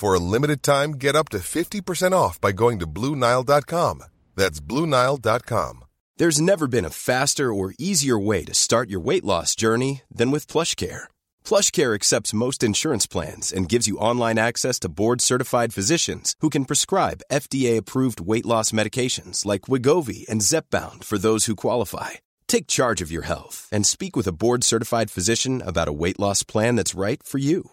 For a limited time, get up to 50% off by going to Bluenile.com. That's Bluenile.com. There's never been a faster or easier way to start your weight loss journey than with PlushCare. PlushCare accepts most insurance plans and gives you online access to board-certified physicians who can prescribe FDA-approved weight loss medications like Wigovi and Zepbound for those who qualify. Take charge of your health and speak with a board-certified physician about a weight loss plan that's right for you.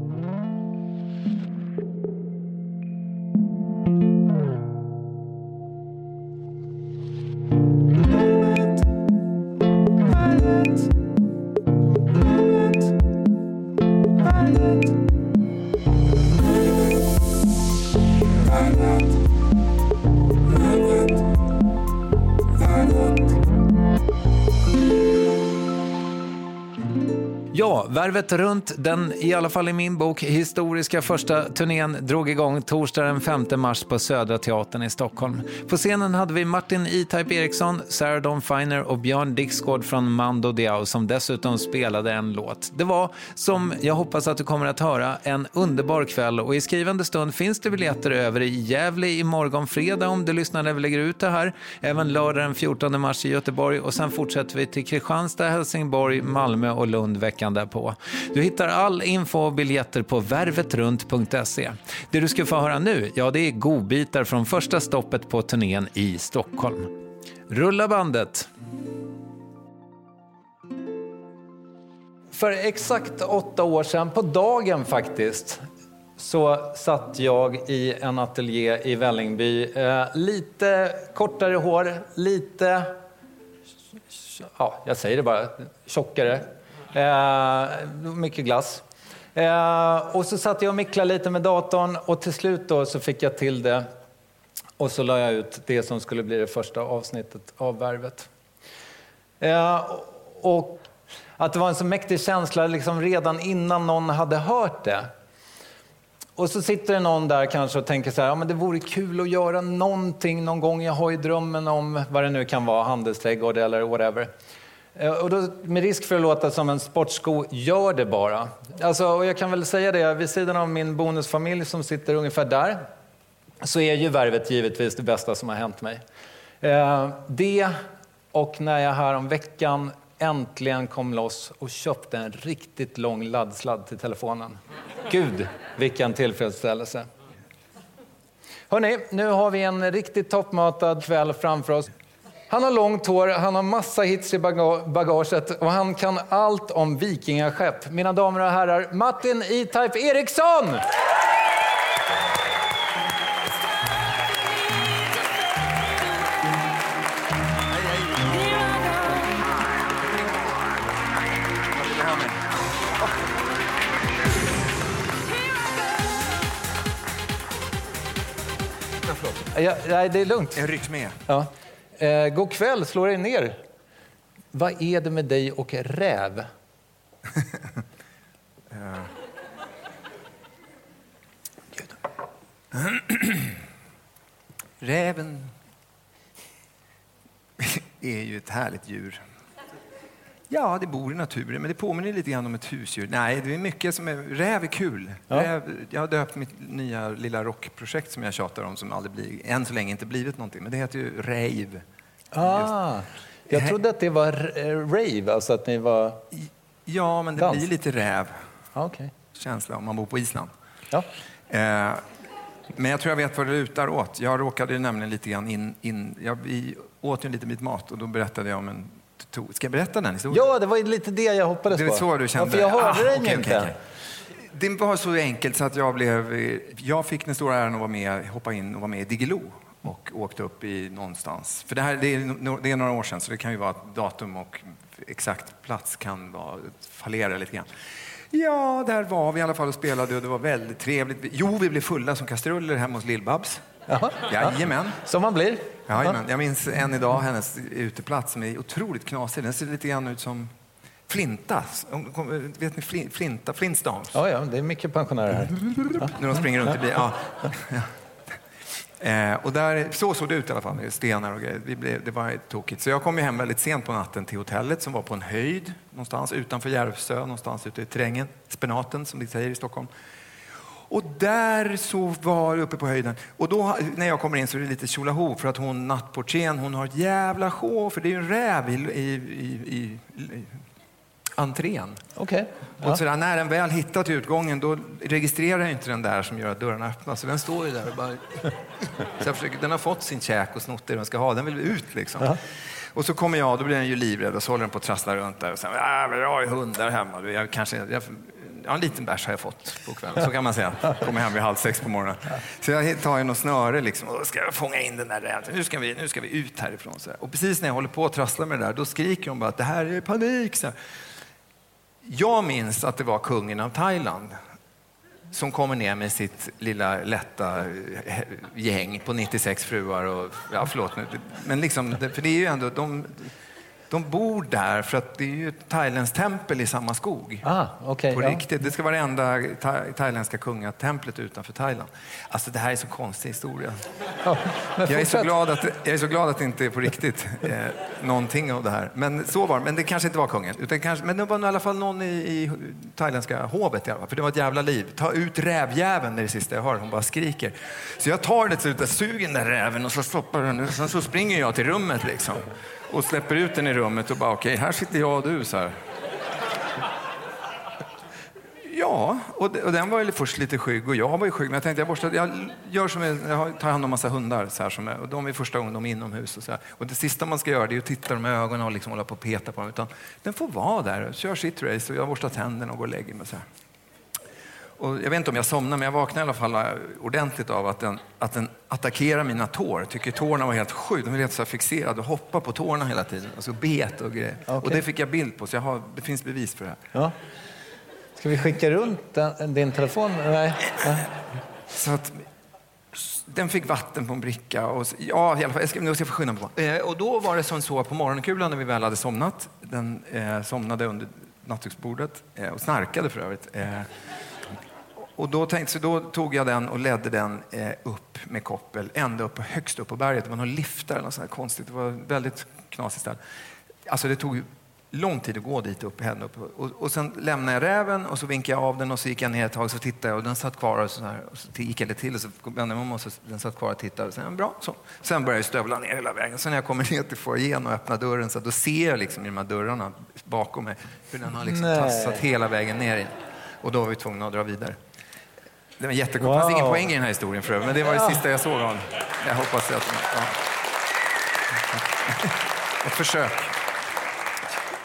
it. Ja, Värvet runt, den i alla fall i min bok historiska första turnén drog igång torsdag den 5 mars på Södra Teatern i Stockholm. På scenen hade vi Martin E-Type Eriksson, Sarah Dawn Finer och Björn Dixgård från Mando Diao som dessutom spelade en låt. Det var, som jag hoppas att du kommer att höra, en underbar kväll och i skrivande stund finns det biljetter över i Gävle imorgon fredag om du lyssnar när vi lägger ut det här. Även lördag den 14 mars i Göteborg och sen fortsätter vi till Kristianstad, Helsingborg, Malmö och Lund veckan därpå. Du hittar all info och biljetter på värvetrunt.se. Det du ska få höra nu, ja det är godbitar från första stoppet på turnén i Stockholm. Rulla bandet! För exakt åtta år sedan, på dagen faktiskt, så satt jag i en ateljé i Vällingby. Eh, lite kortare hår, lite, ja, jag säger det bara, tjockare. Eh, mycket glass. Eh, och så satt jag och micklade lite med datorn och till slut då så fick jag till det. Och så la jag ut det som skulle bli det första avsnittet av Värvet. Eh, och att det var en så mäktig känsla liksom redan innan någon hade hört det. Och så sitter det någon där kanske och tänker så här, ja men det vore kul att göra någonting någon gång. Jag har ju drömmen om vad det nu kan vara, handelsträdgård eller whatever. Eh, och då, med risk för att låta som en sportsko, gör det bara. Alltså, och jag kan väl säga det, vid sidan av min bonusfamilj som sitter ungefär där, så är ju värvet givetvis det bästa som har hänt mig. Eh, det och när jag här om veckan äntligen kom loss och köpte en riktigt lång laddsladd till telefonen. Gud, vilken tillfredsställelse. Hörrni, nu har vi en riktigt toppmatad kväll framför oss. Han har långt hår, han har massa hits i bagaget och han kan allt om vikingaskepp. Mina damer och herrar, Martin E-Type Eriksson! Ja, nej, det är lugnt. Jag rycks med. Ja. Eh, god kväll, slå dig ner. Vad är det med dig och räv? Räven är ju ett härligt djur. Ja, det bor i naturen, men det påminner lite grann om ett husdjur. Nej, det är mycket som är... Räv är kul. Ja. Räv, jag har döpt mitt nya lilla rockprojekt som jag tjatar om, som aldrig blir, än så länge inte blivit någonting. Men det heter ju Rave. Ah, jag trodde att det var r- rave, alltså att ni var... Ja, men det Dans. blir lite räv. Ah, okej. Känsla om man bor på Island. Ja. Eh, men jag tror jag vet vad det lutar åt. Jag råkade nämligen lite grann in... in jag, vi åt ju lite bit mat och då berättade jag om en... to- Ska jag berätta den historien? ja, det var lite det jag hoppades Det på. är så du kände? Ja, för jag hörde Ah, den ju inte. okej, okej. Det var så enkelt så att jag blev... Jag fick den stora äran att vara med, hoppa in och vara med i Diggiloo och åkte upp i någonstans. För det, här, det, är, det är några år sedan så det kan ju vara att datum och exakt plats kan vara, fallera lite grann. Ja, där var vi i alla fall och spelade och det var väldigt trevligt. Jo, vi blev fulla som kastruller hemma hos Lill-Babs. Jaha. Jajamän. Som man blir. Jajamän. Jag minns än idag hennes uteplats som är otroligt knasig. Den ser lite grann ut som Flinta. Vet ni Flin- Flinta? Flintstones? Ja, ja, det är mycket pensionärer här. När de springer runt i bil. Ja. Eh, och där, så såg det ut i alla fall, med stenar och grejer. Blev, det var tokigt. Så jag kom ju hem väldigt sent på natten till hotellet som var på en höjd någonstans utanför Järvsö, någonstans ute i terrängen. Spenaten som vi säger i Stockholm. Och där så var uppe på höjden. Och då när jag kommer in så är det lite tjolaho för att hon nattportieren, hon har ett jävla show för det är ju en räv i, i, i, i, entrén. Okej. Och sådär, när den väl hittat utgången då registrerar jag inte den där som gör att dörrarna öppnas. Så den står ju där och bara... Så försöker, den har fått sin käk och snott det den ska ha. Den vill ut liksom. Och så kommer jag, då blir den ju livrädd och så håller den på att trassla runt där. Och sen, men jag har ju hundar hemma. Jag, kanske, jag, ja, en liten bärs har jag fått på kvällen, så kan man säga. Kommer hem vid halv sex på morgonen. Så jag tar ju något snöre liksom, och ska jag fånga in den där räven. Nu ska vi, nu ska vi ut härifrån. Så här. Och precis när jag håller på att trassla med det där, då skriker hon bara att det här är panik. Så här. Jag minns att det var kungen av Thailand som kommer ner med sitt lilla lätta eh, gäng på 96 fruar och, ja förlåt nu, men liksom, för det är ju ändå, de, de bor där för att det är ju ett thailändskt tempel i samma skog. Ah, okay, På ja. riktigt. Det ska vara det enda tha- thailändska kungatemplet utanför Thailand. Alltså det här är så konstig historia. Ja, Jag är, så glad att, jag är så glad att det inte är på riktigt eh, någonting av det här. Men så var det. Men det kanske inte var kungen. Utan kanske, men det var i alla fall någon i, i thailändska hovet i alla fall. För det var ett jävla liv. Ta ut rävjäveln, är det sista jag hör. Hon bara skriker. Så jag tar det till slut, jag suger den där räven och så stoppar den. Sen så springer jag till rummet liksom. Och släpper ut den i rummet och bara okej, här sitter jag och du så här. Ja, och, det- och den var ju först lite skygg och jag var ju skygg. Men jag tänkte jag, borstar, jag, gör som jag, jag tar hand om massa hundar. Så här, som är, och de är första gången de är inomhus. Och, så här. och det sista man ska göra det är att titta dem i ögonen och liksom hålla på och peta på dem. Utan den får vara där och kör sitt race och jag borstar tänderna och går och lägger mig. Så här. Och jag vet inte om jag somnade, men jag vaknade i alla fall eh, ordentligt av att den, att den attackerar mina tår. Tycker tårna var helt sjukt. De var helt så fixerade och hoppade på tårna hela tiden. Alltså bet och grejer. Och Okej. det fick jag bild på, så jag har, det finns bevis för det här. Ja. Ska vi skicka runt den, din telefon? Nej. Ja. Så att, den fick vatten på en bricka. Och, ja, i alla fall, jag ska, nu ska jag få skynda på. Eh, och då var det som så på morgonkulan när vi väl hade somnat. Den eh, somnade under nattduksbordet eh, och snarkade för övrigt. Och då, tänkte, så då tog jag den och ledde den eh, upp med koppel ända upp, högst upp på berget. Det var någon lift där, eller något sånt konstigt. Det var väldigt knasigt ställe. Alltså det tog lång tid att gå dit upp, henne upp. Och, och sen lämnade jag räven och så vinkade jag av den och så gick jag ner ett tag så tittade jag och den satt kvar och så, här, och så gick jag lite till och så vände jag mig om och så den satt kvar och tittade. Och sen, bra, så. sen började jag stövla ner hela vägen. Sen när jag kommer ner till foajén och öppnar dörren så då ser jag liksom i de här dörrarna bakom mig hur den har liksom tassat hela vägen ner in. Och då var vi tvungna att dra vidare. Det var jättekort. Det fanns ingen Wow. poäng i den här historien för men det var det sista jag såg av honom. Jag hoppas att... Ja. Ett försök.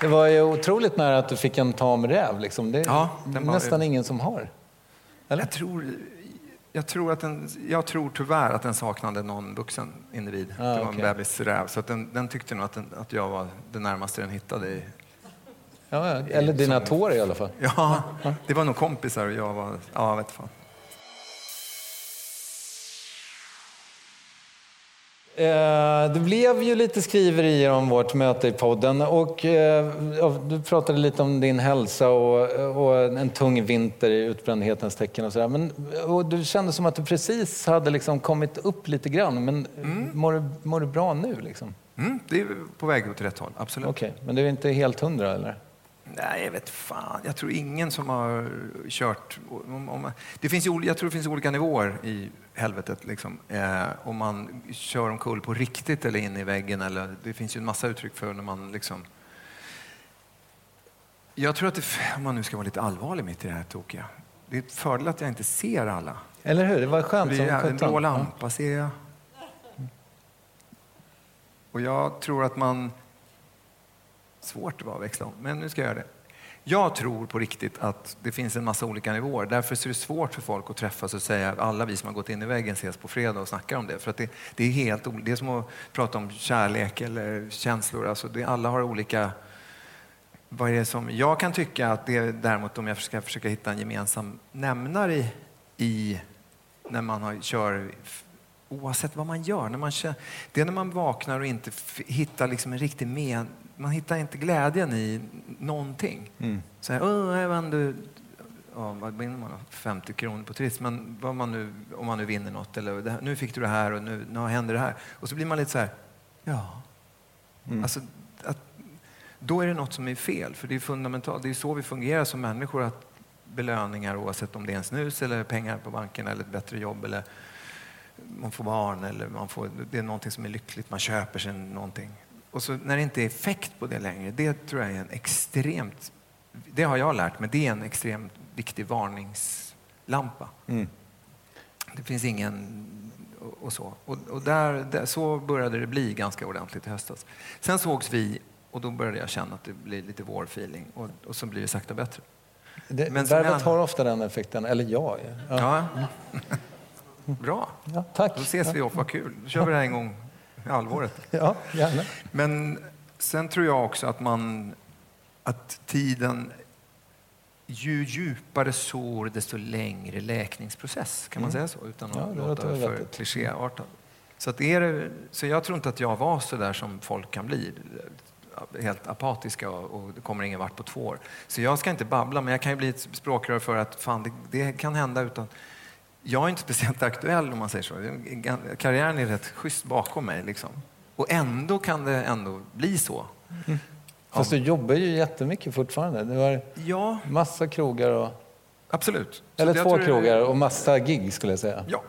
Det var ju otroligt nära att du fick en tam räv. Liksom. Det är Ja, nästan ingen som har. Eller? Jag tror, jag, tror att den, jag tror tyvärr att den saknade någon vuxen individ. Ah, det var okej. en bebisräv. Så att den, den tyckte nog att, den, att jag var det närmaste den hittade. I, Ja. Eller dina Som- tår i alla fall. ja, det var nog kompisar och jag var... Ja, vet fan. Det blev ju lite skriverier om vårt möte i podden och eh, du pratade lite om din hälsa och, en tung vinter i utbrändhetens tecken och sådär. Men och du kände som att du precis hade liksom kommit upp lite grann. Men mår, du, mår du bra nu liksom? Mm, det är på väg åt rätt håll, absolut. Okej, men du är inte helt hundra eller? Nej, jag vet fan. Jag tror ingen som har kört... Om, om, det finns jag tror det finns olika nivåer i helvetet. Liksom. Eh, om man kör omkull på riktigt eller in i väggen. Eller, det finns ju en massa uttryck för när man liksom... Jag tror att det, om man nu ska vara lite allvarlig mitt i det här tokiga. Det är ett fördel att jag inte ser alla. Eller hur? Det var skönt Det som är en sjutton. blå lampa ser jag. Och jag tror att man... Svårt det var att växla om, men nu ska jag göra det. Jag tror på riktigt att det finns en massa olika nivåer. Därför så är det svårt för folk att träffas och säga att alla vi som har gått in i väggen ses på fredag och snackar om det. För att det, det är helt Det är som att prata om kärlek eller känslor. Alltså det, alla har olika... Vad är det som, jag kan tycka att det däremot om jag ska försöka hitta en gemensam nämnare i, i när man har, kör, oavsett vad man gör, när man det är när man vaknar och inte hittar liksom en riktig men, man hittar inte glädjen i någonting. Mm. Så här, jag vann du, ja, vad vinner man då? 50 kronor på Triss, men vad man nu, om man nu vinner något, eller här, nu fick du det här och nu, nu händer det här. Och så blir man lite så här, ja. Alltså, att, då är det något som är fel, för det är fundamentalt. Det är så vi fungerar som människor, att belöningar oavsett om det är en snus eller pengar på banken eller ett bättre jobb eller man får barn eller man får, det är någonting som är lyckligt, man köper sig någonting. Och så när det inte är effekt på det längre, det tror jag är en extremt, det har jag lärt mig, det är en extremt viktig varningslampa. Mm. Det finns ingen och, och så. Och, och där, där, så började det bli ganska ordentligt i höstas. Sen sågs vi och då började jag känna att det blir lite vår-feeling och, och så blir det sakta bättre. Det, Men värvet jag- har ofta den effekten, eller jag. Ja. Ja. Bra. Ja, tack. Då ses vi upp, vad kul. Då kör vi det här en gång i halvåret. Ja, gärna. Men sen tror jag också att man, att tiden, ju djupare sår desto längre läkningsprocess. Kan man säga så? Utan att Ja, det låta låter för vettigt. klichéartat. Så, att är det, så jag tror inte att jag var så där som folk kan bli. helt apatiska och, och det kommer ingen vart på två år. Så jag ska inte babbla, men jag kan ju bli ett språkrör för att fan, det, det kan hända utan jag är inte speciellt aktuell om man säger så. Karriären är rätt schysst bakom mig. Liksom. Och ändå kan det ändå bli så. Mm. Fast du jobbar ju jättemycket fortfarande. Du har ja. massa krogar och... Absolut. Eller så två krogar och massa gig skulle jag säga. Ja,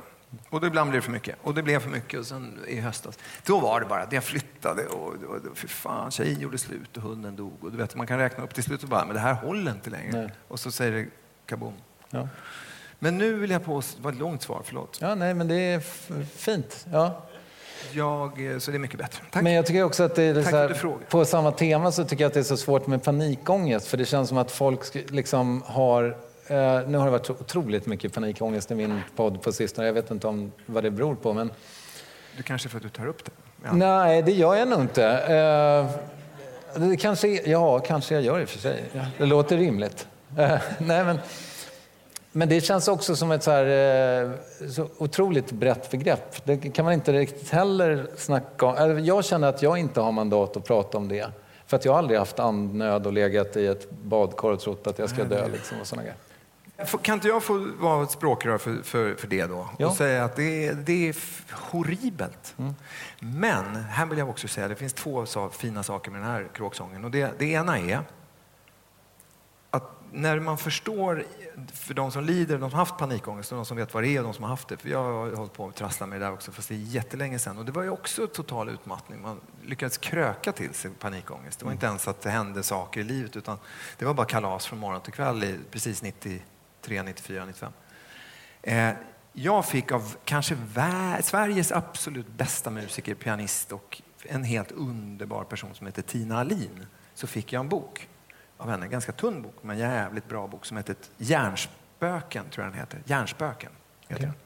och då ibland blir det för mycket. Och det blev för mycket och sen i höstas. Då var det bara att jag flyttade och, och, och för fan, tjejen gjorde slut och hunden dog. Och du vet, man kan räkna upp till slut och bara, men det här håller inte längre. Nej. Och så säger det kaboom. Ja. Men nu vill jag på, det var ett långt svar, förlåt. Ja, nej, men det är fint. Ja. Jag, eh, så det är mycket bättre. Tack. Men jag tycker också att det är så här, på samma tema så tycker jag att det är så svårt med panikångest. För det känns som att folk liksom har Eh, nu har det varit otroligt mycket panikångest i min podd på sistone. Jag vet inte om vad det beror på. Men... Du kanske för att du tar upp det? Ja. Nej, det gör jag nog inte. Eh, det kanske, ja, kanske jag gör i och för sig. Det låter rimligt. Eh, nej, men, men det känns också som ett så, här, eh, så otroligt brett begrepp. Det kan man inte riktigt heller snacka om. Jag känner att jag inte har mandat att prata om det. För att jag har aldrig haft andnöd och legat i ett badkar och trott att jag ska dö. Liksom, och såna grejer. Kan inte jag få vara ett språkrör för, för, för det då? Ja. Och säga att det är, det är horribelt. Mm. Men här vill jag också säga, att det finns två så, fina saker med den här kråksången. Och det, det ena är när man förstår, för de som lider, de som haft panikångest och de som vet vad det är och de som har haft det. För jag har hållit på att trassla med det där också, fast det är jättelänge sedan. Och det var ju också total utmattning. Man lyckades kröka till sig panikångest. Det var inte ens att det hände saker i livet, utan det var bara kalas från morgon till kväll i precis 90 93, 94, 95. Eh, jag fick av kanske Sveriges absolut bästa musiker, pianist och en helt underbar person som heter Tina Alin, så fick jag en bok av henne, en ganska tunn bok, men jävligt bra bok som heter Hjärnspöken, tror jag den heter. Hjärnspöken heter okay.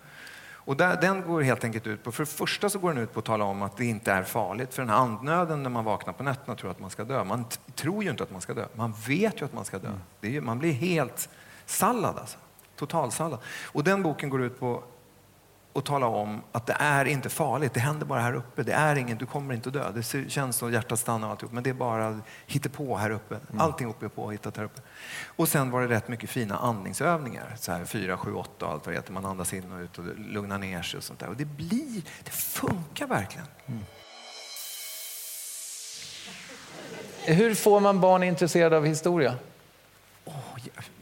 Och där, den går helt enkelt ut på, för det första så går den ut på att tala om att det inte är farligt. För den här andnöden när man vaknar på nätterna tror att man ska dö. Man tror ju inte att man ska dö. Man vet ju att man ska dö. Mm. Är, man blir helt Sallad alltså. Totalsallad. Och den boken går ut på att tala om att det är inte farligt. Det händer bara här uppe. Det är ingen, du kommer inte att dö. Det känns som hjärtat stannar och alltihop. Men det är bara på här uppe. Mm. Allting uppe är på hittat här uppe. Och sen var det rätt mycket fina andningsövningar. Så här 4, 7, 8 och allt vad det heter. Man andas in och ut och lugnar ner sig och sånt där. Och det blir, det funkar verkligen. Mm. Hur får man barn intresserade av historia? Oh,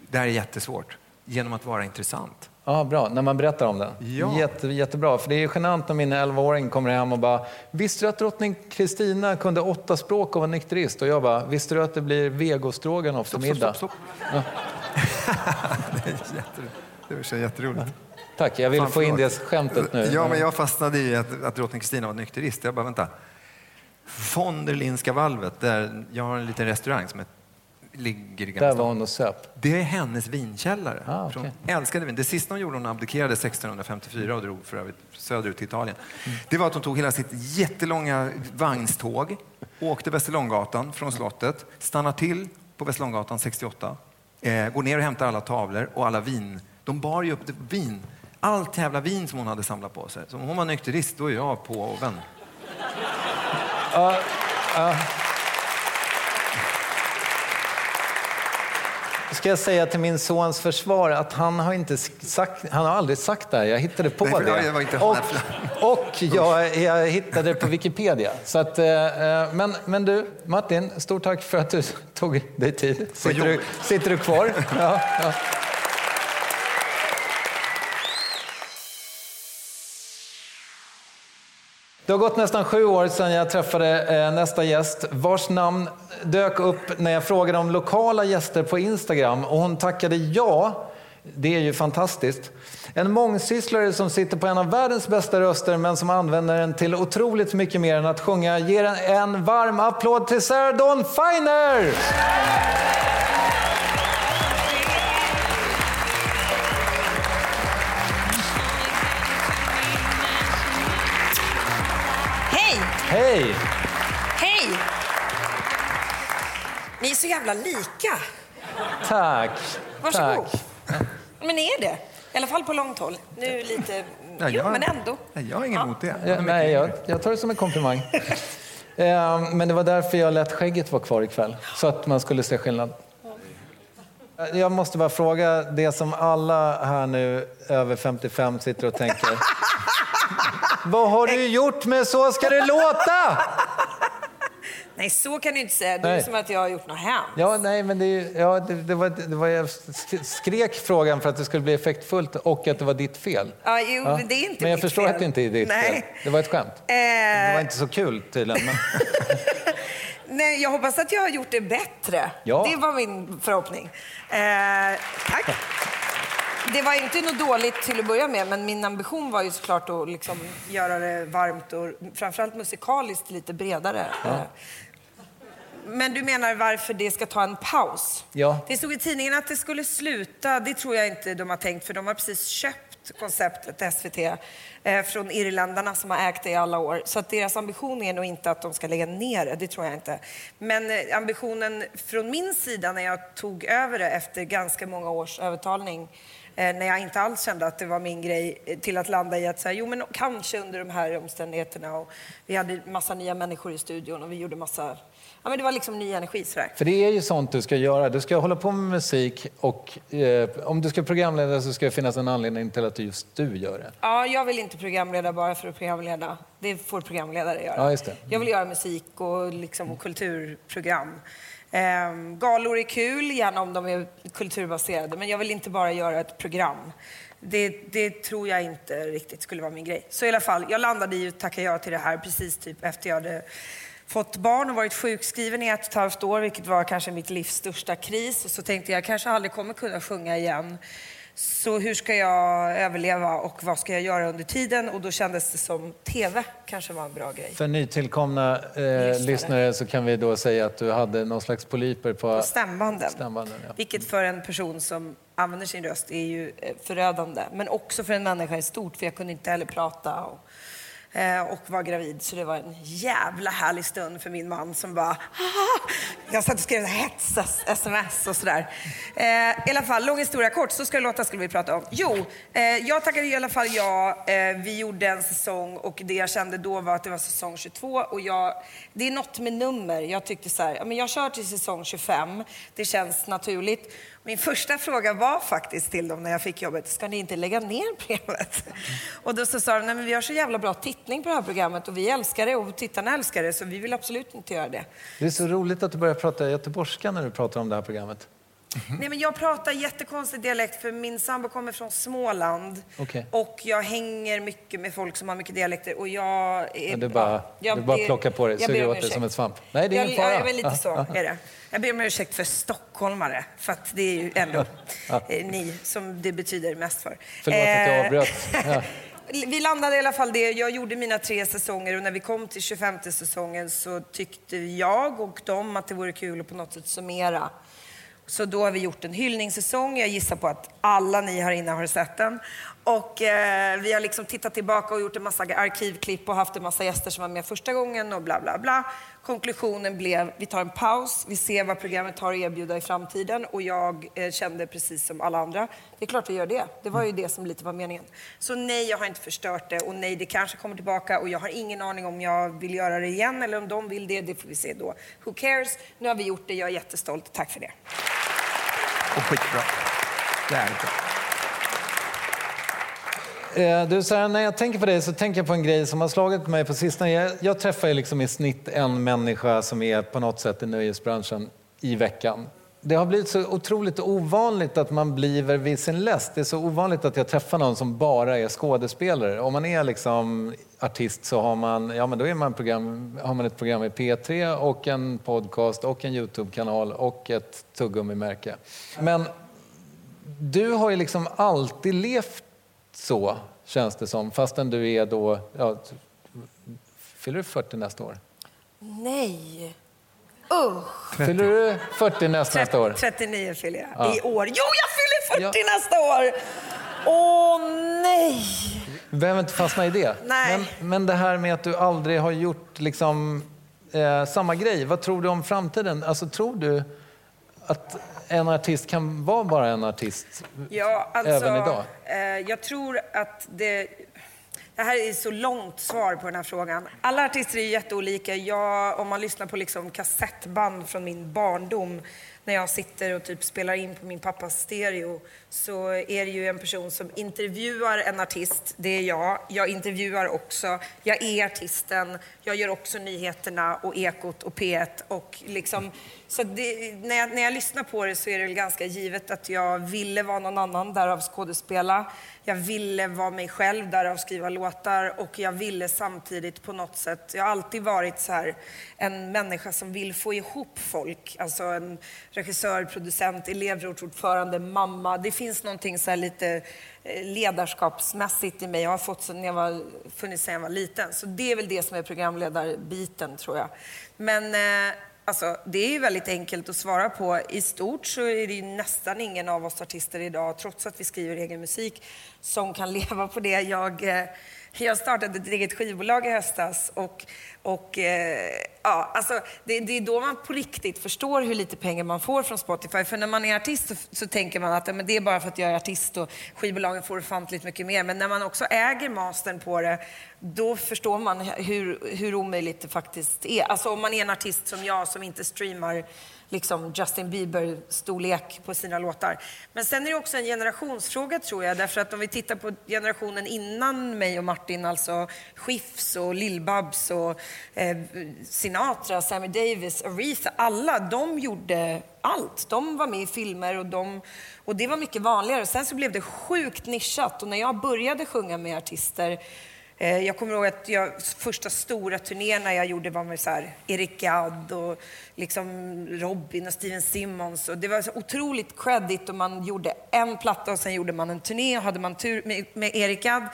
det här är jättesvårt. Genom att vara intressant. Ja, bra. När man berättar om det. Ja. Jätte, jättebra. För det är genant när min 11-åring kommer hem och bara Visste du att drottning Kristina kunde åtta språk och var nykterist? Och jag bara Visste du att det blir vegostroganoff till middag? Stopp, stopp, stopp. det är jätteroligt. Tack, jag vill Fan, få in det skämtet nu. Ja, men jag fastnade i att, att drottning Kristina var nykterist. Jag bara, vänta. Von der Linska valvet, där jag har en liten restaurang som heter ligger i Där var hon och söp? Det är hennes vinkällare. Ah, okay. Hon älskade vin. Det sista hon gjorde, hon abdikerade 1654 och drog för övrigt söderut till Italien. Mm. Det var att hon tog hela sitt jättelånga vagnståg, åkte Västerlånggatan från slottet, stannar till på Västerlånggatan 68, eh, går ner och hämtar alla tavlor och alla vin. De bar ju upp vin, allt jävla vin som hon hade samlat på sig. Så om hon var nykterist, då är jag på och vän. Uh, uh. Ska jag säga till min sons försvar att han har, inte sagt, han har aldrig sagt det här. Jag hittade på Nej, det. Inte och, och jag, jag, hittade det på Wikipedia. Så att, eh, eh, men, men du, Martin, stort tack för att du tog dig tid. Sitter, du, sitter du kvar? Ja, ja. Det har gått nästan sju år sedan jag träffade eh, nästa gäst vars namn dök upp när jag frågade om lokala gäster på Instagram och hon tackade ja. Det är ju fantastiskt. En mångsysslare som sitter på en av världens bästa röster men som använder den till otroligt mycket mer än att sjunga ger en, en varm applåd till Sarah Dawn Finer! Hej! Hej! Ni är så jävla lika. Tack. Varsågod. Tack. Men är det? I alla fall på långt håll. Nu lite... Ja, jo, men ändå. Jag har inget emot det. Ja, nej, jag, jag tar det som en komplimang. Eh, Men det var därför jag lät skägget vara kvar ikväll. Så att man skulle se skillnad. Eh, Jag måste bara fråga det som alla här nu över 55 sitter och tänker. Vad har du gjort med Så ska det låta? Nej, så kan du inte säga. Det är Nej. som att jag har gjort något hemskt. Ja, nej, men det, ja, det, det, var, det var, jag skrek frågan för att det skulle bli effektfullt och att det var ditt fel. Ja, jo, Ja. men det är inte Men jag förstår fel. att det inte är ditt Nej. fel. Det var ett skämt. Det var Eh, inte så kul tydligen. Men... nej, jag hoppas att jag har gjort det bättre. Ja. Det var min förhoppning. Eh, tack. Det var inte något dåligt till att börja med, men min ambition var ju såklart att liksom göra det varmt och framförallt musikaliskt lite bredare. Eh, Men du menar varför det ska ta en paus? Ja. Det stod i tidningen att det skulle sluta. Det tror jag inte de har tänkt, för de har precis köpt konceptet SVT eh, från irländarna som har ägt det i alla år. Så att deras ambition är nog inte att de ska lägga ner det, det tror jag inte. Men eh, ambitionen från min sida när jag tog över det efter ganska många års övertalning när jag inte alls kände att det var min grej eh, till att landa i att säga, jo men kanske under de här omständigheterna och vi hade massa nya människor i studion och vi gjorde massa, ja men det var liksom ny energi sådär. För det är ju sånt du ska göra. Du ska hålla på med musik och eh, om du ska programleda så ska det finnas en anledning till att just du gör det. Ja, jag vill inte programleda bara för att programleda. Det får programledare göra. Ja, just det. Jag vill göra musik och liksom kulturprogram. Ehm, galor är kul, gärna om de är kulturbaserade, men jag vill inte bara göra ett program. Det, det tror jag inte riktigt skulle vara min grej. Så i alla fall, jag landade i att tacka ja till det här precis typ efter jag hade fått barn och varit sjukskriven i ett och ett halvt år, vilket var kanske mitt livs största kris. Och så tänkte jag, jag kanske aldrig kommer kunna sjunga igen. Så hur ska jag överleva och vad ska jag göra under tiden? Och då kändes det som TV kanske var en bra grej. För nytillkomna eh, Lyssnare. så kan vi då säga att du hade någon slags polyper på... På stämbanden. Stämbanden, ja. Vilket för en person som använder sin röst är ju eh, förödande. Men också för en människa i stort, för jag kunde inte heller prata och, Eh, och var gravid. Så det var en jävla härlig stund för min man som bara... Haha! Jag satt och skrev hets-sms och sådär. Eh, I alla fall, lång historia kort, så ska det låta skulle vi prata om. Jo, eh, jag tackade i alla fall ja. Eh, vi gjorde en säsong och det jag kände då var att det var säsong 22 och jag... Det är något med nummer. Jag tyckte så här, men jag kör till säsong 25. Det känns naturligt. Min första fråga var faktiskt till dem när jag fick jobbet, ska ni inte lägga ner programmet? Och då så sa de, nej men vi har så jävla bra tittning på det här programmet och vi älskar det och tittarna älskar det så vi vill absolut inte göra det. Det är så roligt att du börjar prata göteborgska när du pratar om det här programmet. Nej, men jag pratar jättekonstig dialekt för min sambo kommer från Småland. Okej. Och jag hänger mycket med folk som har mycket dialekter. Och jag är... Du bara- jag du bara ber- plockar på dig, jag suger ber om åt dig ursäkt. som ett svamp. Nej, det är ingen fara. Ja, men lite så är det. Jag ber om ursäkt för stockholmare, för att det är ju ändå eh, ni som det betyder mest för. Förlåt att jag Eh, avbröt. Ja. Vi landade i alla fall det. Jag gjorde mina tre säsonger och när vi kom till 25 säsongen så tyckte jag och de att det vore kul att på något sätt summera. Så då har vi gjort en hyllningssäsong. Jag gissar på att alla ni här inne har sett den. Och eh, vi har liksom tittat tillbaka och gjort en massa arkivklipp och haft en massa gäster som var med första gången och bla bla bla. Konklusionen blev, vi tar en paus, vi ser vad programmet har att erbjuda i framtiden och jag eh, kände precis som alla andra, det är klart vi gör det. Det var ju det som lite var meningen. Så nej, jag har inte förstört det och nej, det kanske kommer tillbaka och jag har ingen aning om jag vill göra det igen eller om de vill det, det får vi se då. Who cares? Nu har vi gjort det, jag är jättestolt. Tack för det. Och skitbra. Jävligt bra. Eh, du, så här, när jag tänker på dig så tänker jag på en grej som har slagit mig på sistone. Jag, jag träffar ju liksom i snitt en människa som är på något sätt i nöjesbranschen i veckan. Det har blivit så otroligt ovanligt att man blir vid sin läst. Det är så ovanligt att jag träffar någon som bara är skådespelare. Om man är liksom artist så har man, ja, men då är man program, har man ett program i P3 och en podcast och en Youtube-kanal och ett tuggummimärke. Men du har ju liksom alltid levt så, känns det som, fastän du är då... Ja, fyller du 40 nästa år? Nej. Usch. Fyller du 40 nästa, nästa år? 39 fyller jag Ja. i år. Jo, jag fyller 40 Ja. nästa år! Åh, nej! Behöver inte fastna i det. Nej. Men, men det här med att du aldrig har gjort liksom, eh, samma grej. Vad tror du om framtiden? Alltså, tror du att en artist kan vara bara en artist? Ja, alltså, Även idag? Eh, jag tror att det... Det här är så långt svar på den här frågan. Alla artister är jätteolika. Jag, om man lyssnar på liksom kassettband från min barndom när jag sitter och typ spelar in på min pappas stereo så är det ju en person som intervjuar en artist. Det är jag. Jag intervjuar också. Jag är artisten. Jag gör också nyheterna och Ekot och P1 och liksom så det, när, jag, när jag lyssnar på det så är det väl ganska givet att jag ville vara någon annan, därav skådespela. Jag ville vara mig själv, därav skriva låtar och jag ville samtidigt på något sätt, jag har alltid varit så här en människa som vill få ihop folk. Alltså en regissör, producent, elevrådsordförande, mamma. Det finns någonting så lite eh, ledarskapsmässigt i mig. Jag har fått så när jag var, funnits sedan jag var liten. Så det är väl det som är programledarbiten tror jag. Men eh, Alltså, det är ju väldigt enkelt att svara på. I stort så är det ju nästan ingen av oss artister idag, trots att vi skriver egen musik, som kan leva på det. Jag, eh, jag startade ett eget skivbolag i höstas och, och eh, ja, alltså, det, det, är då man på riktigt förstår hur lite pengar man får från Spotify. För när man är artist så, så tänker man att ja, men det är bara för att jag är artist och skivbolagen får ofantligt mycket mer. Men när man också äger mastern på det, då förstår man hur, hur omöjligt det faktiskt är. Alltså om man är en artist som jag som inte streamar liksom Justin Bieber-storlek på sina låtar. Men sen är det också en generationsfråga tror jag, därför att om vi tittar på generationen innan mig och Martin, alltså Schiffs och Lill-Babs och eh, Sinatra, Sammy Davis, Aretha, alla de gjorde allt. De var med i filmer och, de, och det var mycket vanligare. Sen så blev det sjukt nischat och när jag började sjunga med artister jag kommer ihåg att jag, första stora turnéerna jag gjorde var med så här, Eric Gadd och liksom Robin och Steven Simmons. Och det var så otroligt credit och man gjorde en platta och sen gjorde man en turné. Och hade man tur med, med Eric Gadd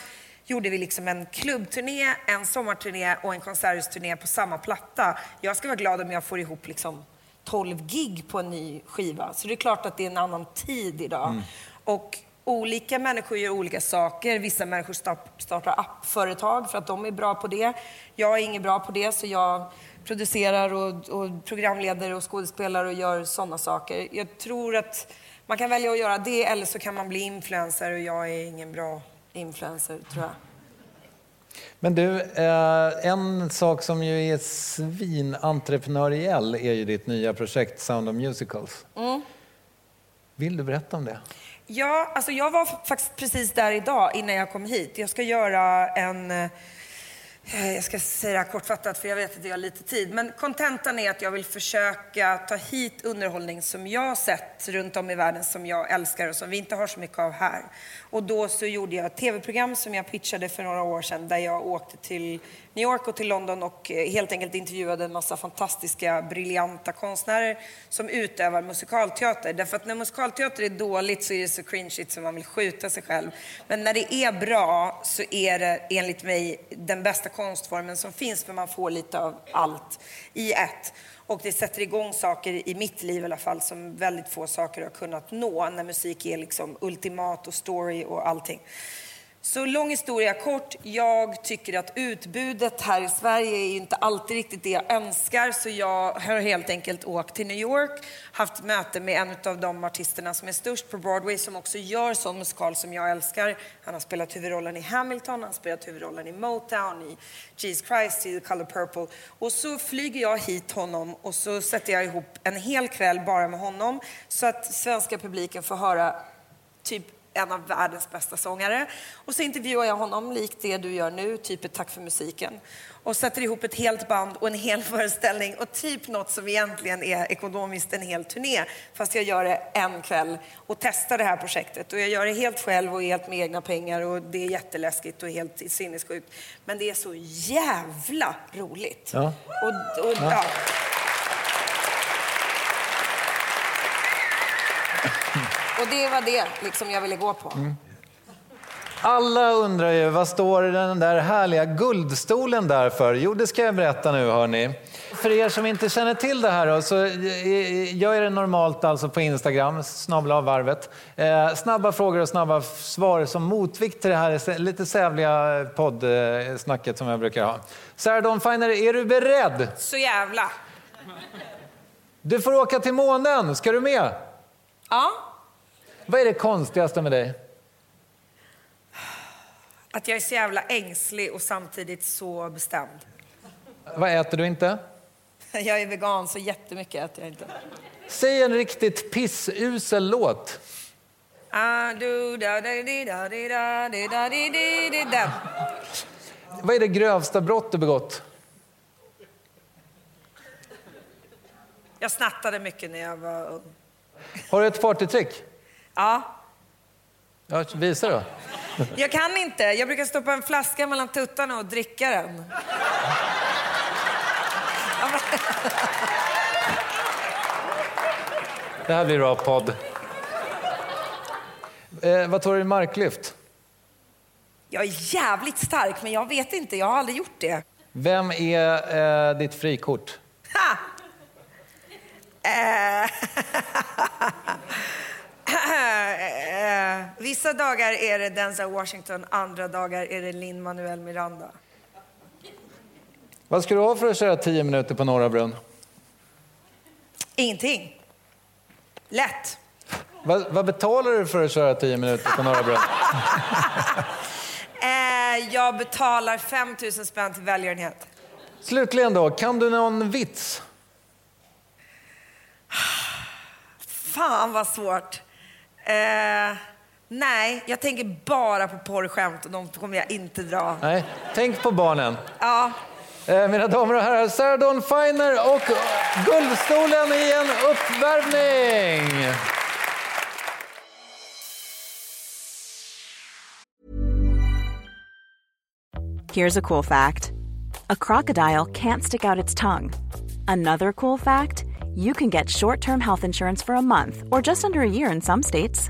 gjorde vi liksom en klubbturné, en sommarturné och en konserthusturné på samma platta. Jag ska vara glad om jag får ihop liksom 12 gig på en ny skiva. Så det är klart att det är en annan tid idag. Mm. Och olika människor gör olika saker. Vissa människor startar appföretag för att de är bra på det. Jag är ingen bra på det, så jag producerar och, och programleder och skådespelar och gör sådana saker. Jag tror att man kan välja att göra det eller så kan man bli influencer och jag är ingen bra influencer, tror jag. Men du, eh, en sak som ju är svinentreprenöriell är ju ditt nya projekt Sound of Musicals. Mm. Vill du berätta om det? Ja, alltså jag var faktiskt precis där idag innan jag kom hit. Jag ska göra en eh, jag ska säga det här kortfattat för jag vet att jag har lite tid. Men kontentan är att jag vill försöka ta hit underhållning som jag har sett runt om i världen som jag älskar och som vi inte har så mycket av här. Och då så gjorde jag ett tv-program som jag pitchade för några år sedan där jag åkte till New York och till London och eh, helt enkelt intervjuade en massa fantastiska, briljanta konstnärer som utövar musikalteater. Därför att när musikalteater är dåligt så är det så cringeigt så man vill skjuta sig själv. Men när det är bra så är det enligt mig den bästa konstformen som finns för man får lite av allt i ett. Och det sätter igång saker i mitt liv i alla fall som väldigt få saker har kunnat nå när musik är liksom ultimat och story och allting. Så lång historia kort. Jag tycker att utbudet här i Sverige är inte alltid riktigt det jag önskar. Så jag har helt enkelt åkt till New York, haft möte med en av de artisterna som är störst på Broadway som också gör sån musikal som jag älskar. Han har spelat huvudrollen i Hamilton, han har spelat huvudrollen i Motown, i Jesus Christ, i The Color Purple. Och så flyger jag hit honom och så sätter jag ihop en hel kväll bara med honom så att svenska publiken får höra typ en av världens bästa sångare. Och så intervjuar jag honom likt det du gör nu, typ ett tack för musiken. Och sätter ihop ett helt band och en hel föreställning och typ något som egentligen är ekonomiskt en hel turné. Fast jag gör det en kväll och testar det här projektet. Och jag gör det helt själv och helt med egna pengar och det är jätteläskigt och helt sinnessjukt. Men det är så jävla roligt. Ja. Och, och, ja. Ja. Och det var det liksom jag ville gå på. Mm. Alla undrar ju, vad står den där härliga guldstolen där för? Jo, det ska jag berätta nu hörni. För er som inte känner till det här då, så gör det normalt alltså på Instagram, snabla varvet. Eh, snabba frågor och snabba svar som motvikt till det här lite sävliga poddsnacket som jag brukar ha. Sarah Dawn Finer, är du beredd? Så jävla. Du får åka till månen, ska du med? Ja. Vad är det konstigaste med dig? Att jag är så jävla ängslig och samtidigt så bestämd. Vad äter du inte? Jag är vegan så jättemycket äter jag inte. Säg en riktigt pissusel låt. Den. Vad är det grövsta brott du begått? Jag snattade mycket när jag var ung. Har du ett partytrick? Ja, Ja, visa då. jag kan inte. Jag brukar stoppa en flaska mellan tuttarna och dricka den. Det här blir bra podd. Eh, vad tar du i marklyft? Jag är jävligt stark, men jag vet inte. Jag har aldrig gjort det. Vem är eh, ditt frikort? Ha! Eh, eh, Vissa dagar är det Denzel Washington, andra dagar är det Lin-Manuel Miranda. Vad ska du ha för att köra 10 minuter på Norra Brunn? Ingenting. Lätt. Vad, vad betalar du för att köra 10 minuter på Norra Brunn? Eh, jag betalar 5 000 spänn till välgörenhet. Slutligen då, kan du någon vits? Fan vad svårt. Eh, nej, jag tänker bara på porrskämt och de kommer jag inte dra. Nej, tänk på barnen. Ja, Eh, mina damer och herrar, Sarah Dawn Finer och Guldstolen i en uppvärmning! Here's a cool fact a crocodile can't stick out its tongue. Another cool fact you can get short term health insurance for a month or just under a year in some states.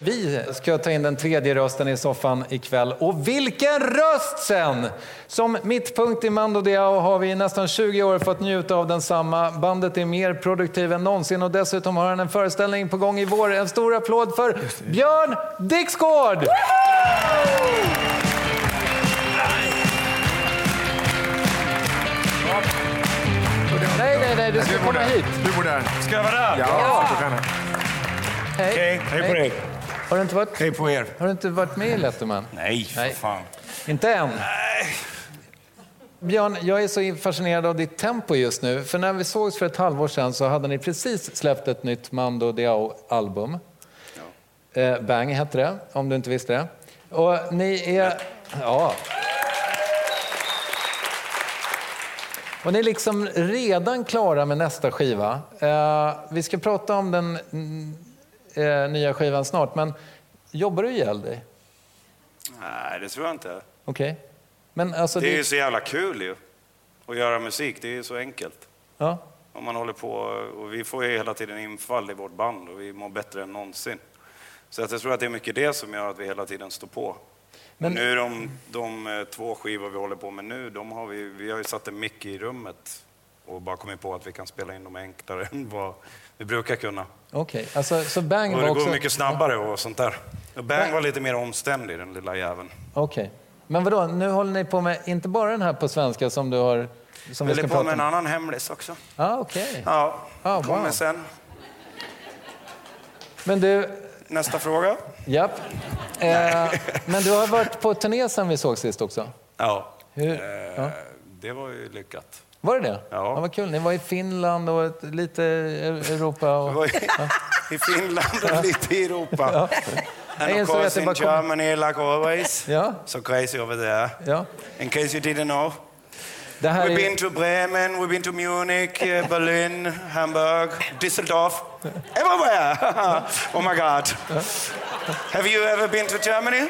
Vi ska ta in den tredje rösten i soffan ikväll. Och vilken röst sen! Som mittpunkt i Mando Diao har vi i nästan 20 år fått njuta av densamma. Bandet är mer produktiv än någonsin och dessutom har han en föreställning på gång i vår. En stor applåd för Björn Dixgård! Nej, nej, nej, du ska komma hit. du borde här. Ska jag vara där? Ja. Hej, hej på dig. Har du inte varit, Hej på er. har du inte varit med i Letterman? Nej, för Nej. fan. Inte än. Björn, jag är så fascinerad av ditt tempo just nu. För när vi sågs för ett halvår sedan så hade ni precis släppt ett nytt Mando Diao-album. Eh, Bang hette det, om du inte visste det. Och ni är... Ja. Och ni är liksom redan klara med nästa skiva. Eh, vi ska prata om den eh, nya skivan snart, men jobbar du ihjäl dig? Nej, det tror jag inte. Okej. Men alltså... Det är ju så jävla kul ju. Att göra musik, det är ju så enkelt. Ja. Om man håller på, och vi får ju hela tiden infall i vårt band och vi mår bättre än någonsin. Så att jag tror att det är mycket det som gör att vi hela tiden står på. Men- Men... Nu de, de eh, två skivor vi håller på med nu, de har vi, vi har ju satt en mick i rummet och bara kommit på att vi kan spela in dem enklare än vad vi brukar kunna. Okej, alltså, så Bang Och var det också... går mycket snabbare och sånt där. Och Bang var lite mer omständig, den lilla jäveln. Okej. Men vadå, nu håller ni på med inte bara den här på svenska som du har Som Vi håller på med en annan hemlis också. Ah, Okej. Ja, Ah, kommer wow. sen. Men du, Nästa fråga. japp. Eh, men du har varit på turné sen vi såg sist också. Ja, Hur? eh, Ja. det var ju lyckat. Var det det? Ja. vad kul. Ni var i Finland och ett, lite Europa. Och... Vi var i, i Finland och lite i Europa. And Jag of course det in kom- Germany, like always. Ja. So crazy over there. Ja. In case you didn't know. Det här We've är... been to Bremen, we've been to Munich, eh, Berlin, Hamburg, Düsseldorf, everywhere. oh my God. Have you ever been to Germany?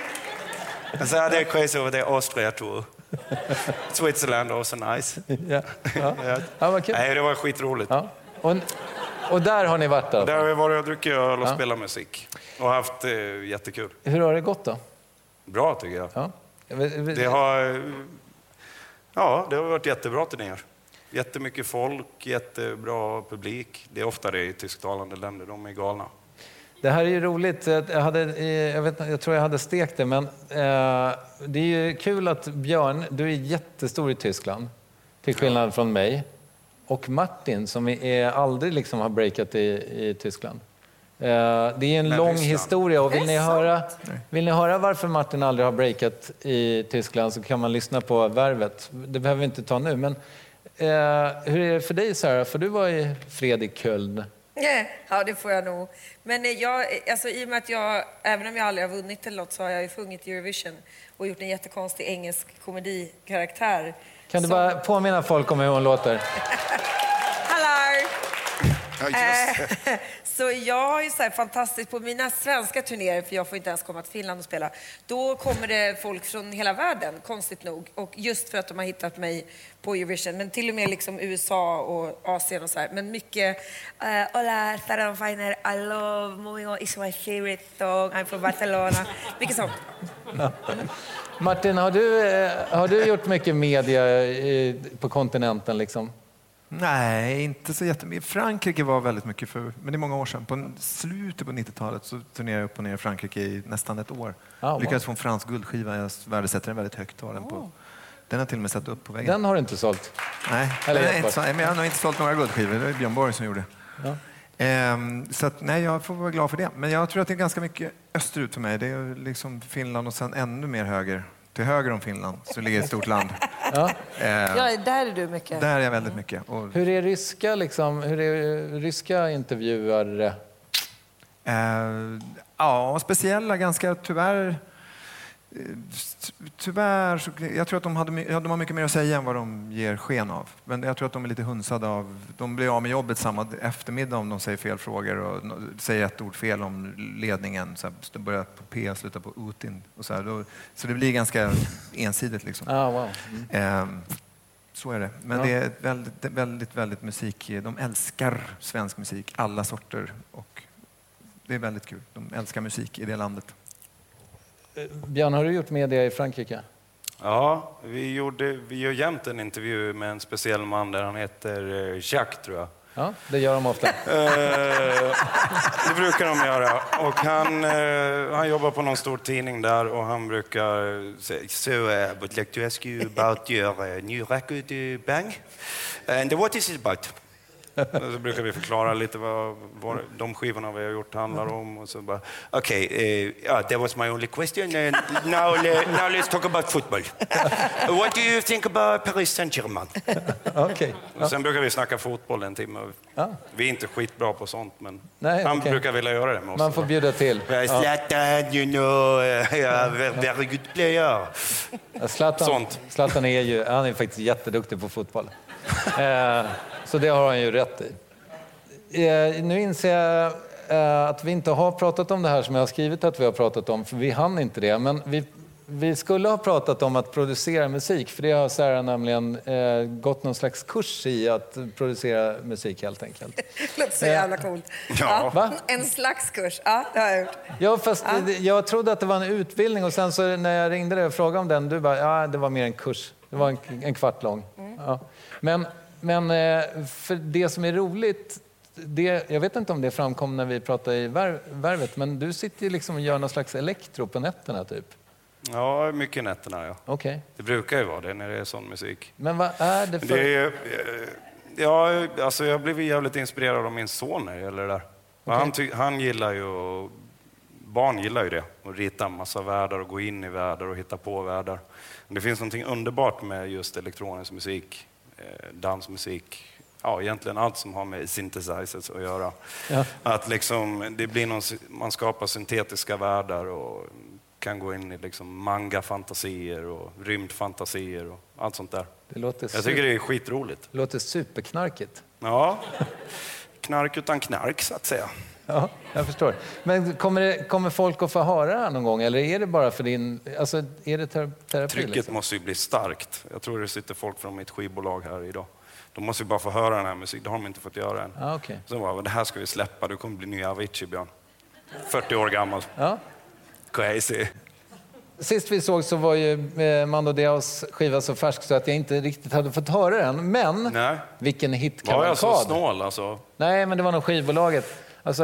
I said, they're crazy over there, Austria too. Switzerland also nice. Ja. Ja. ja, vad kul. Nej, det var skitroligt. Ja. Och, och där har ni varit då? Där har vi varit och druckit öl och Ja. spelat musik. Och haft eh, jättekul. Hur har det gått då? Bra tycker jag. Ja. Det har, eh, ja, det har varit jättebra turnéer. Jättemycket folk, jättebra publik. Det är ofta det i tysktalande länder, de är galna. Det här är ju roligt. Jag, hade, eh, jag, vet, jag tror jag hade stekt det, men eh, det är ju kul att Björn, du är jättestor i Tyskland, till skillnad från mig. Och Martin, som är, aldrig liksom har breakat i, i Tyskland. Eh, det är en Men lång Ryssland. historia och vill ni, höra, vill ni höra varför Martin aldrig har breakat i Tyskland så kan man lyssna på Värvet. Det behöver vi inte ta nu, men eh, hur är det för dig Sara? För du var i fred i Köln. Ja, det får jag nog. Men eh, jag, alltså, i och med att jag, även om jag aldrig har vunnit eller något, så har jag ju sjungit Eurovision och gjort en jättekonstig engelsk komedikaraktär. Kan du som- bara påminna folk om hur hon låter? Ja, just det. Eh, Så jag ju så här fantastiskt, på mina svenska turnéer, för jag får inte ens komma till Finland och spela, då kommer det folk från hela världen, konstigt nog. Och just för att de har hittat mig på Eurovision, men till och med liksom USA och Asien och så här. Men mycket, uh, hola, Sarah Finer, I love moving on, it's my favorite song, I'm from Barcelona. Mycket sånt. Martin, har du, eh, har du gjort mycket media på kontinenten? Liksom? Nej, inte så jättemycket. Frankrike var väldigt mycket för, men det är många år sedan. På slutet på 90-talet så turnerade jag upp och ner i Frankrike i nästan ett år. Ah, wow. Lyckades få en fransk guldskiva. Jag värdesätter den väldigt högt. Har den, på. den har till och med satt upp på väggen. Den har du inte sålt? Nej, Eller gett inte men jag har nog inte sålt några guldskivor. Det var Björn Borg som gjorde. Ehm, så att, nej, jag får vara glad för det. Men jag tror att det är ganska mycket österut för mig. Det är liksom Finland och sen ännu mer höger. Till höger om Finland så ligger ett stort land. Ja. Ehm, Ja, där är du mycket. där är jag väldigt mycket. Och, Hur är ryska, liksom, hur är ryska intervjuare? Eh, ja, speciella, ganska tyvärr. Eh, Tyvärr, så, jag tror att de, hade, ja, de har mycket mer att säga än vad de ger sken av. Men jag tror att de är lite hunsade av... De blir av med jobbet samma eftermiddag om de säger fel frågor och säger ett ord fel om ledningen. Så här, det börjar på P och slutar på Utin. Och så, här, då, så det blir ganska ensidigt. Liksom. Ah, wow. Ehm, så är det. Men Ja. det är väldigt, väldigt, väldigt musik. De älskar svensk musik, alla sorter. Och det är väldigt kul. De älskar musik i det landet. Björn, har du gjort media i Frankrike? Ja, vi, gjorde, vi gör jämt en intervju med en speciell man där han heter eh, Jacques, tror jag. Ja, det gör de ofta. Eh, det brukar de göra. Och han, eh, han jobbar på någon stor tidning där och han brukar säga So, I would like to ask you about your new record, Bang. And what is it about? Så brukar vi förklara lite vad, vad de skivorna vi har gjort handlar om. Och så bara, okay, uh, yeah, that was my only question. And now, now let's talk about football. what do you think about Paris Saint-Germain? Okej. Och sen brukar vi snacka fotboll en timme. Vi är inte skitbra på sånt, men Nej, han okej. brukar vilja göra det med oss. Man får bjuda till. Zlatan, you know, uh, very good player. Zlatan, Sånt. Zlatan är ju han är faktiskt jätteduktig på fotboll. Eh, så det har han ju rätt i. Eh, nu inser jag eh, att vi inte har pratat om det här som jag har skrivit att vi har pratat om, för vi hann inte det. Men vi, vi skulle ha pratat om att producera musik, för det har Sarah nämligen eh, gått någon slags kurs i att producera musik helt enkelt. Låter så jävla coolt. Ja. Va? En slags kurs. Ja, det har jag gjort. Ja, fast det- jag trodde att det var en utbildning och sen så när jag ringde dig och frågade om den, du bara, ja, det var mer en kurs. Det var en, en kvart lång. Ja. Men, men eh, för det som är roligt, det, jag vet inte om det framkom när vi pratade i vär, Värvet, men du sitter ju liksom och gör någon slags elektro på nätterna typ. Ja, mycket nätterna ja. Okej. Det brukar ju vara det när det är sån musik. Men vad är det för... Det är, eh, ja, alltså jag blev jävligt inspirerad av min son när det gäller det där. Han, ty, han gillar ju, barn gillar ju det, att rita en massa världar och gå in i världar och hitta på världar. Men det finns något underbart med just elektronisk musik, dansmusik, ja egentligen allt som har med synthesizers att göra. Ja. Att liksom, det blir någon, man skapar syntetiska världar och kan gå in i liksom manga-fantasier och rymdfantasier och allt sånt där. Det låter, Jag tycker det är skitroligt. det låter superknarkigt. Ja, knark utan knark så att säga. Ja, jag förstår. Men kommer, det, kommer folk att få höra det här någon gång eller är det bara för din... Alltså, är det ter- terapi? Trycket liksom? måste ju bli starkt. Jag tror det sitter folk från mitt skivbolag här idag. De måste ju bara få höra den här musiken. Det har de inte fått göra än. Ja, okej. Så bara, det här ska vi släppa. Du kommer bli nya Avicii, Björn. 40 år gammal. Ja. Crazy. Sist vi såg så var ju eh, Mando Diaos skiva så färsk så att jag inte riktigt hade fått höra den. Men Nej. vilken Var jag hitkavalkad! så snål alltså? Nej, men det var nog skivbolaget. Alltså,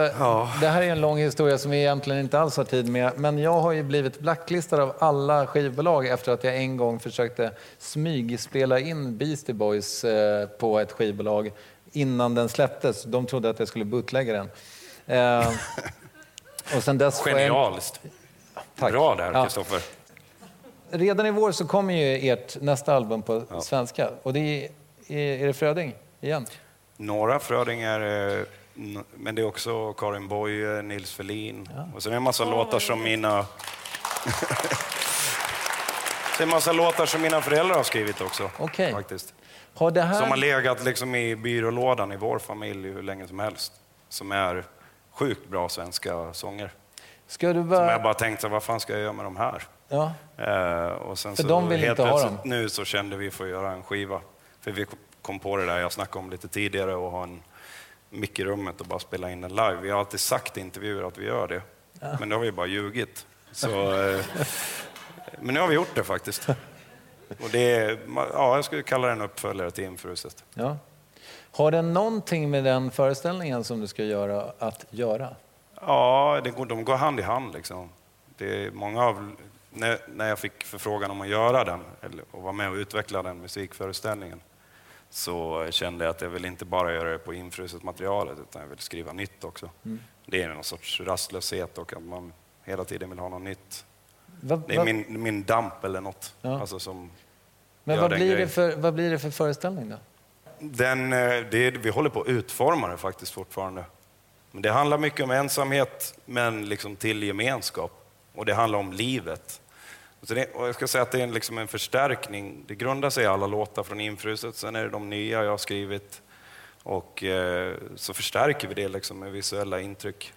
Det här är en lång historia som vi egentligen inte alls har tid med. Men jag har ju blivit blacklistad av alla skivbolag efter att jag en gång försökte smygspela in Beastie Boys eh, på ett skivbolag innan den släpptes. De trodde att jag skulle bootlegga den. Eh, och sen dess Genialiskt. Tack. Bra där, Ja. Kristoffer. Redan i vår så kommer ju ert nästa album på svenska. Och det är, är, är det Fröding igen? Några Fröding är... Men det är också Karin Boye, Nils Ferlin. Och sen är det en massa låtar som mina... det är en massa låtar som mina föräldrar har skrivit också. Okej. Faktiskt. Har det här... Som har legat liksom i byrålådan i vår familj hur länge som helst. Som är sjukt bra svenska sånger. Ska du Som bara... jag bara tänkte, vad fan ska jag göra med de här? Ja. Eh, och sen För så de vill helt inte ha plötsligt dem. nu så kände vi för att göra en skiva. För vi kom på det där jag snackade om lite tidigare och ha en mick i rummet och bara spela in den live. Vi har alltid sagt i intervjuer att vi gör det. Men det har vi bara ljugit. Så, eh, men nu har vi gjort det faktiskt. Och det är, ja, jag skulle kalla den uppföljare till Infruset. Ja. Har den någonting med den föreställningen som du ska göra att göra? Ja, det går, de går hand i hand. Liksom. Det är många av, när, när jag fick förfrågan om att göra den eller, och vara med och utveckla den musikföreställningen så kände jag att jag vill inte bara göra det på infruset materialet utan jag vill skriva nytt också. Det är någon sorts rastlöshet och att man hela tiden vill ha något nytt. Vad, Det är min, min damp eller något. Ja. Alltså som men vad den blir, det för, vad blir det för föreställning då? Den, eh, det, vi håller på att utforma det faktiskt fortfarande. Men det handlar mycket om ensamhet, men liksom till gemenskap. Och det handlar om livet. Så det, och jag ska säga att det är en, liksom en förstärkning. Det grundar sig i alla låtar från Infruset, sen är det de nya jag har skrivit. Och eh, så förstärker vi det liksom med visuella intryck.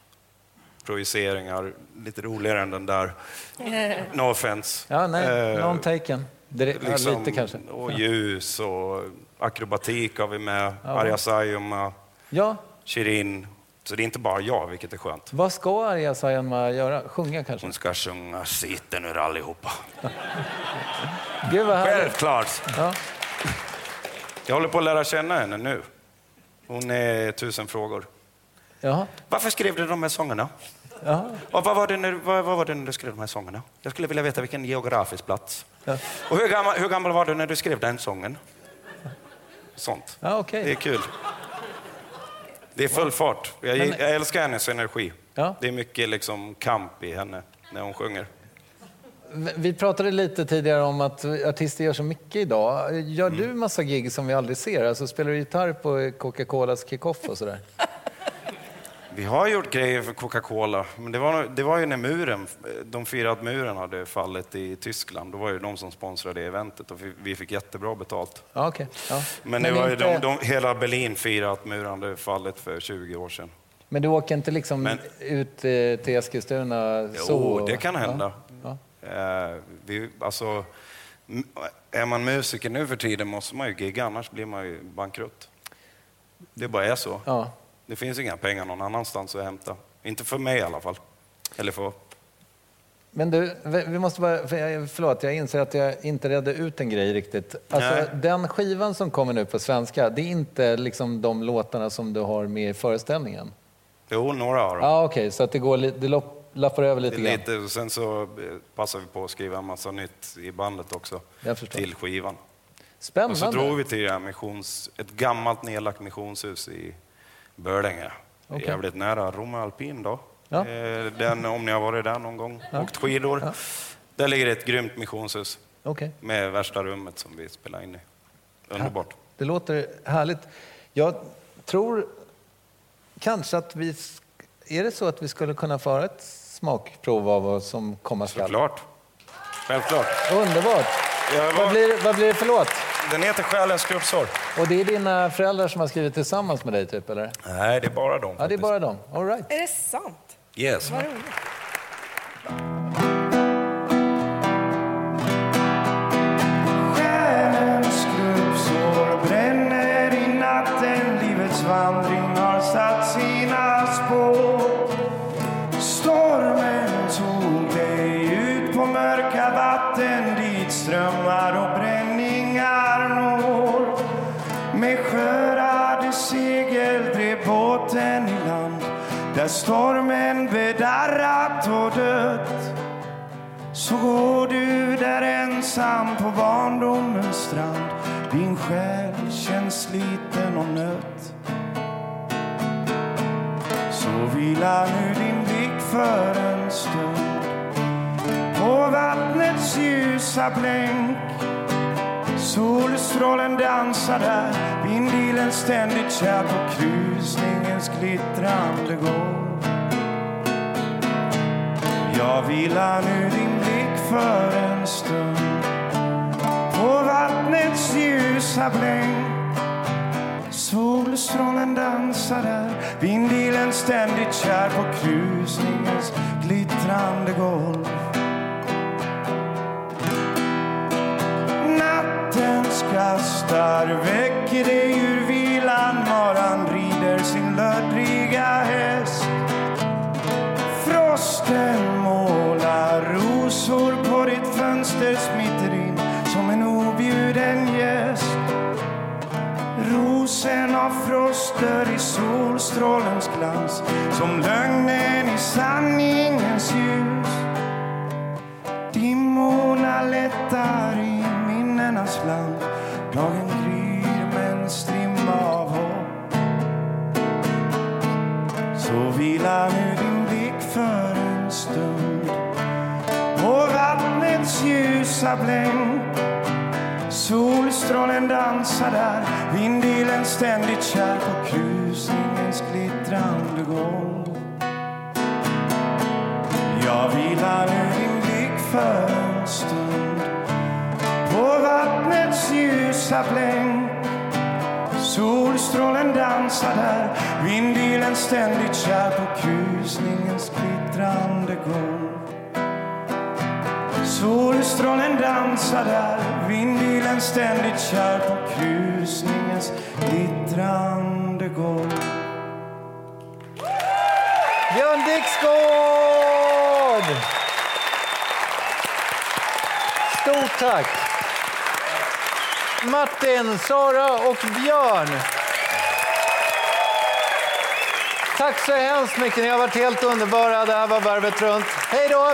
Projiceringar, lite roligare än den där. No offense. Ja, nej, Eh, någon taken. Det, ja, liksom, lite kanske. Och ljus och akrobatik har vi med. Arja Saijonmaa, Ja, Shirin. Så det är inte bara jag, vilket är skönt. vad ska Arja Saijonmaa göra? Sjunga kanske? Hon ska sjunga Sitter nu allihopa. Gud vad härligt. Självklart! Ja. Jag håller på att lära känna henne nu. Hon är tusen frågor. Jaha. Varför skrev du de här sångerna? Jaha. Och vad, var det när, vad, vad var det när du skrev de här sångerna? Jag skulle vilja veta vilken geografisk plats. Ja. Och hur gammal, hur gammal var du när du skrev den sången? Sånt. Ja, okej. Det är kul. Det är full fart. Jag, Men- jag älskar hennes energi. Ja. Det är mycket liksom kamp i henne när hon sjunger. Vi pratade lite tidigare om att artister gör så mycket idag. Gör du massa gig som vi aldrig ser? Alltså spelar du gitarr på Coca-Colas kick-off och sådär? Vi har gjort grejer för Coca-Cola, men det var, det var ju när muren, de firade att muren hade fallit i Tyskland. Då var det de som sponsrade eventet och vi, fick jättebra betalt. Ja, okej. Ja. Men, det var ju inte- de, de, hela Berlin firade att muren hade fallit för 20 år sedan. Men du åker inte liksom Men- ut eh, till Eskilstuna? Jo, så? det kan hända. Ja. Eh, vi, alltså, är man musiker nu för tiden måste man ju gigga, annars blir man ju bankrutt. Det bara är så. Det finns inga pengar någon annanstans att hämta. Inte för mig i alla fall. Eller för... Men du, vi måste bara, förlåt, jag inser att jag inte redde ut en grej riktigt. Alltså, Nej. den skivan som kommer nu på svenska, det är inte liksom de låtarna som du har med i föreställningen? Jo, några har de. Ja, okej, så att det, går, det lopp, lappar över lite grann. Lite, och sen så eh, passar vi på att skriva en massa nytt i bandet också till skivan. Spännande. Och så drog vi till det här missions, ett gammalt nedlagt missionshus i Bölänge. Okej. Jävligt nära Romme Alpin då. Ja. Eh, Den, om ni har varit där någon gång, Ja. åkt skidor. Ja. Där ligger ett grymt missionshus Okej. med värsta rummet som vi spelar in i. Underbart. Det låter härligt. Jag tror kanske att vi... Är det så att vi skulle kunna föra ett smakprov av vad som komma skall? Såklart. Självklart. Underbart! Jag Vad var, blir, vad blir det för låt? Den heter Själens skrubbsår. Och det är dina föräldrar som har skrivit tillsammans med dig, typ, eller? Nej, det är bara dem. Ja, det är bara dem. All right. Är det sant? Yes. Vad roligt. Bränner vandring har satt sina spår Stormen tog dig ut på mörka vatten dit strömmar och bränningar stormen bedarrat och dött så går du där ensam på barndomens strand. Din själ känns sliten och nött Så vila nu din blick för en stund. På vattnets ljusa blänk. Solstrålen dansar där. Vindilen ständigt kär på krusningens glittrande gång jag vilar nu din blick för en stund. På vattnets ljusa blänk Solstrålen dansar där, vindilen ständigt kär på krusningens glittrande golv. Nattens kastar väcker dig ur vilan Maran rider sin löddriga häst. Frosten målar rosor på ditt fönster smiter in som en objuden gäst. Rosen av frost dör i solstrålens glans som lögnen i sanningens ljus. Dimmorna lättar i minnenas land Dagen ljusa Solstrålen dansar där, vindilen ständigt kär på krusningens glittrande golv Jag vilar nu din blick för en stund. På vattnets ljusa blänk Solstrålen dansar där, vindilen ständigt kär på krusningens glittrande golv Solstrålen dansar där, vindilen ständigt kär på krusningens glittrande golv Björn Dixgård! Stort tack! Martin, Sara och Björn. Tack så hemskt mycket. Ni har varit helt underbara. Det här var Varvet runt. Hej då!